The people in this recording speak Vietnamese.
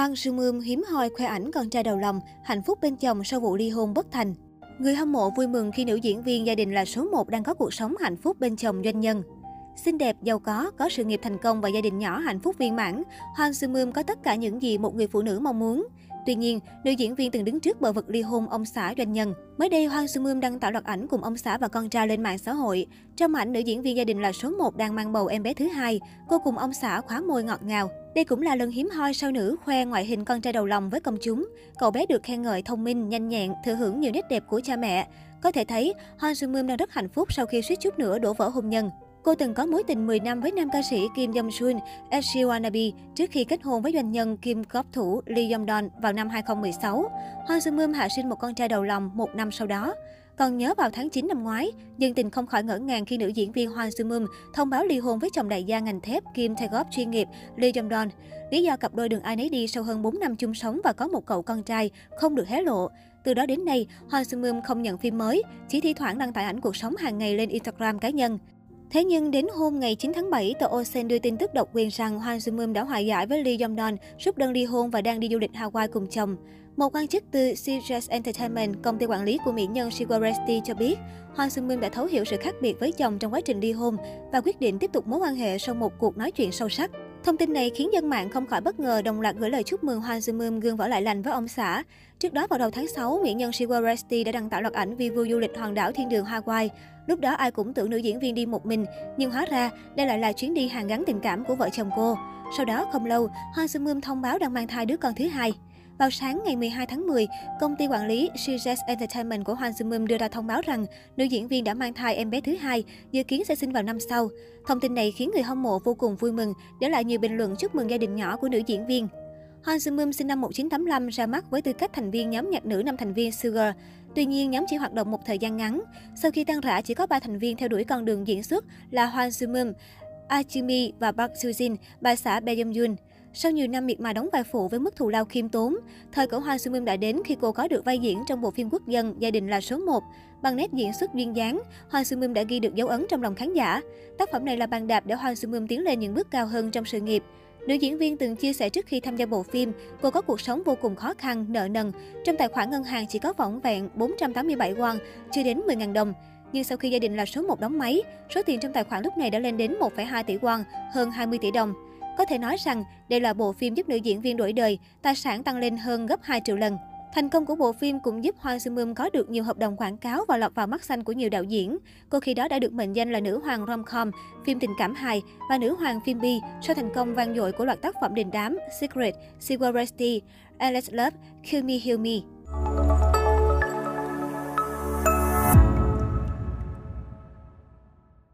Hoang Sư Mươm hiếm hoi khoe ảnh con trai đầu lòng, hạnh phúc bên chồng sau vụ ly hôn bất thành. Người hâm mộ vui mừng khi nữ diễn viên gia đình là số 1 đang có cuộc sống hạnh phúc bên chồng doanh nhân. Xinh đẹp, giàu có, có sự nghiệp thành công và gia đình nhỏ hạnh phúc viên mãn, Hoàng Sư Mươm có tất cả những gì một người phụ nữ mong muốn. Tuy nhiên, nữ diễn viên từng đứng trước bờ vực ly hôn ông xã doanh nhân. Mới đây, Hoang Sư Mươm đăng tải loạt ảnh cùng ông xã và con trai lên mạng xã hội. Trong ảnh, nữ diễn viên gia đình là số 1 đang mang bầu em bé thứ hai. Cô cùng ông xã khóa môi ngọt ngào. Đây cũng là lần hiếm hoi sao nữ khoe ngoại hình con trai đầu lòng với công chúng. Cậu bé được khen ngợi thông minh, nhanh nhẹn, thừa hưởng nhiều nét đẹp của cha mẹ. Có thể thấy, Hoang Sư Mươm đang rất hạnh phúc sau khi suýt chút nữa đổ vỡ hôn nhân. Cô từng có mối tình 10 năm với nam ca sĩ Kim Jong Sun, Eshi Wanabe trước khi kết hôn với doanh nhân Kim góp thủ Lee Yong Don vào năm 2016. Hoa Sung Mum hạ sinh một con trai đầu lòng một năm sau đó. Còn nhớ vào tháng 9 năm ngoái, dân tình không khỏi ngỡ ngàng khi nữ diễn viên Hoa Sung Mum thông báo ly hôn với chồng đại gia ngành thép Kim Tae Góp chuyên nghiệp Lee Jong Don. Lý do cặp đôi đường ai nấy đi sau hơn 4 năm chung sống và có một cậu con trai không được hé lộ. Từ đó đến nay, Hoa Sung Mum không nhận phim mới, chỉ thi thoảng đăng tải ảnh cuộc sống hàng ngày lên Instagram cá nhân. Thế nhưng đến hôm ngày 9 tháng 7, tờ Ocean đưa tin tức độc quyền rằng Hwan Sung đã hòa giải với Lee Jong Don, rút đơn ly hôn và đang đi du lịch Hawaii cùng chồng. Một quan chức từ CJS Entertainment, công ty quản lý của mỹ nhân Sigur Resti cho biết, Hwan Sung đã thấu hiểu sự khác biệt với chồng trong quá trình ly hôn và quyết định tiếp tục mối quan hệ sau một cuộc nói chuyện sâu sắc. Thông tin này khiến dân mạng không khỏi bất ngờ đồng loạt gửi lời chúc mừng Hwan Sung gương võ lại lành với ông xã. Trước đó vào đầu tháng 6, mỹ nhân Siwa Resti đã đăng tải loạt ảnh vi vu du lịch hòn đảo thiên đường Hawaii. Lúc đó ai cũng tưởng nữ diễn viên đi một mình, nhưng hóa ra đây lại là chuyến đi hàng gắn tình cảm của vợ chồng cô. Sau đó không lâu, Hwan Sung thông báo đang mang thai đứa con thứ hai. Vào sáng ngày 12 tháng 10, công ty quản lý Success Entertainment của Hoàng Sumum đưa ra thông báo rằng nữ diễn viên đã mang thai em bé thứ hai, dự kiến sẽ sinh vào năm sau. Thông tin này khiến người hâm mộ vô cùng vui mừng, để lại nhiều bình luận chúc mừng gia đình nhỏ của nữ diễn viên. Hwan Sung sinh năm 1985 ra mắt với tư cách thành viên nhóm nhạc nữ năm thành viên Sugar. Tuy nhiên, nhóm chỉ hoạt động một thời gian ngắn. Sau khi tan rã, chỉ có 3 thành viên theo đuổi con đường diễn xuất là Hwan Sung Achimi và Park Soo-jin, bà xã Bae sau nhiều năm miệt mài đóng vai phụ với mức thù lao khiêm tốn, thời của Hoàng Sung đã đến khi cô có được vai diễn trong bộ phim quốc dân Gia đình là số 1. Bằng nét diễn xuất duyên dáng, Hoa Xuân Sung đã ghi được dấu ấn trong lòng khán giả. Tác phẩm này là bàn đạp để Hoa Xuân Sung tiến lên những bước cao hơn trong sự nghiệp. Nữ diễn viên từng chia sẻ trước khi tham gia bộ phim, cô có cuộc sống vô cùng khó khăn, nợ nần. Trong tài khoản ngân hàng chỉ có vỏn vẹn 487 won, chưa đến 10.000 đồng. Nhưng sau khi gia đình là số 1 đóng máy, số tiền trong tài khoản lúc này đã lên đến 1,2 tỷ won, hơn 20 tỷ đồng. Có thể nói rằng đây là bộ phim giúp nữ diễn viên đổi đời, tài sản tăng lên hơn gấp 2 triệu lần. Thành công của bộ phim cũng giúp Hoa Sung Mum có được nhiều hợp đồng quảng cáo và lọt vào mắt xanh của nhiều đạo diễn. Cô khi đó đã được mệnh danh là nữ hoàng rom-com, phim tình cảm hài và nữ hoàng phim bi sau thành công vang dội của loạt tác phẩm đình đám Secret, Sigur Resti, Alex Love, Kill Me Heal Me.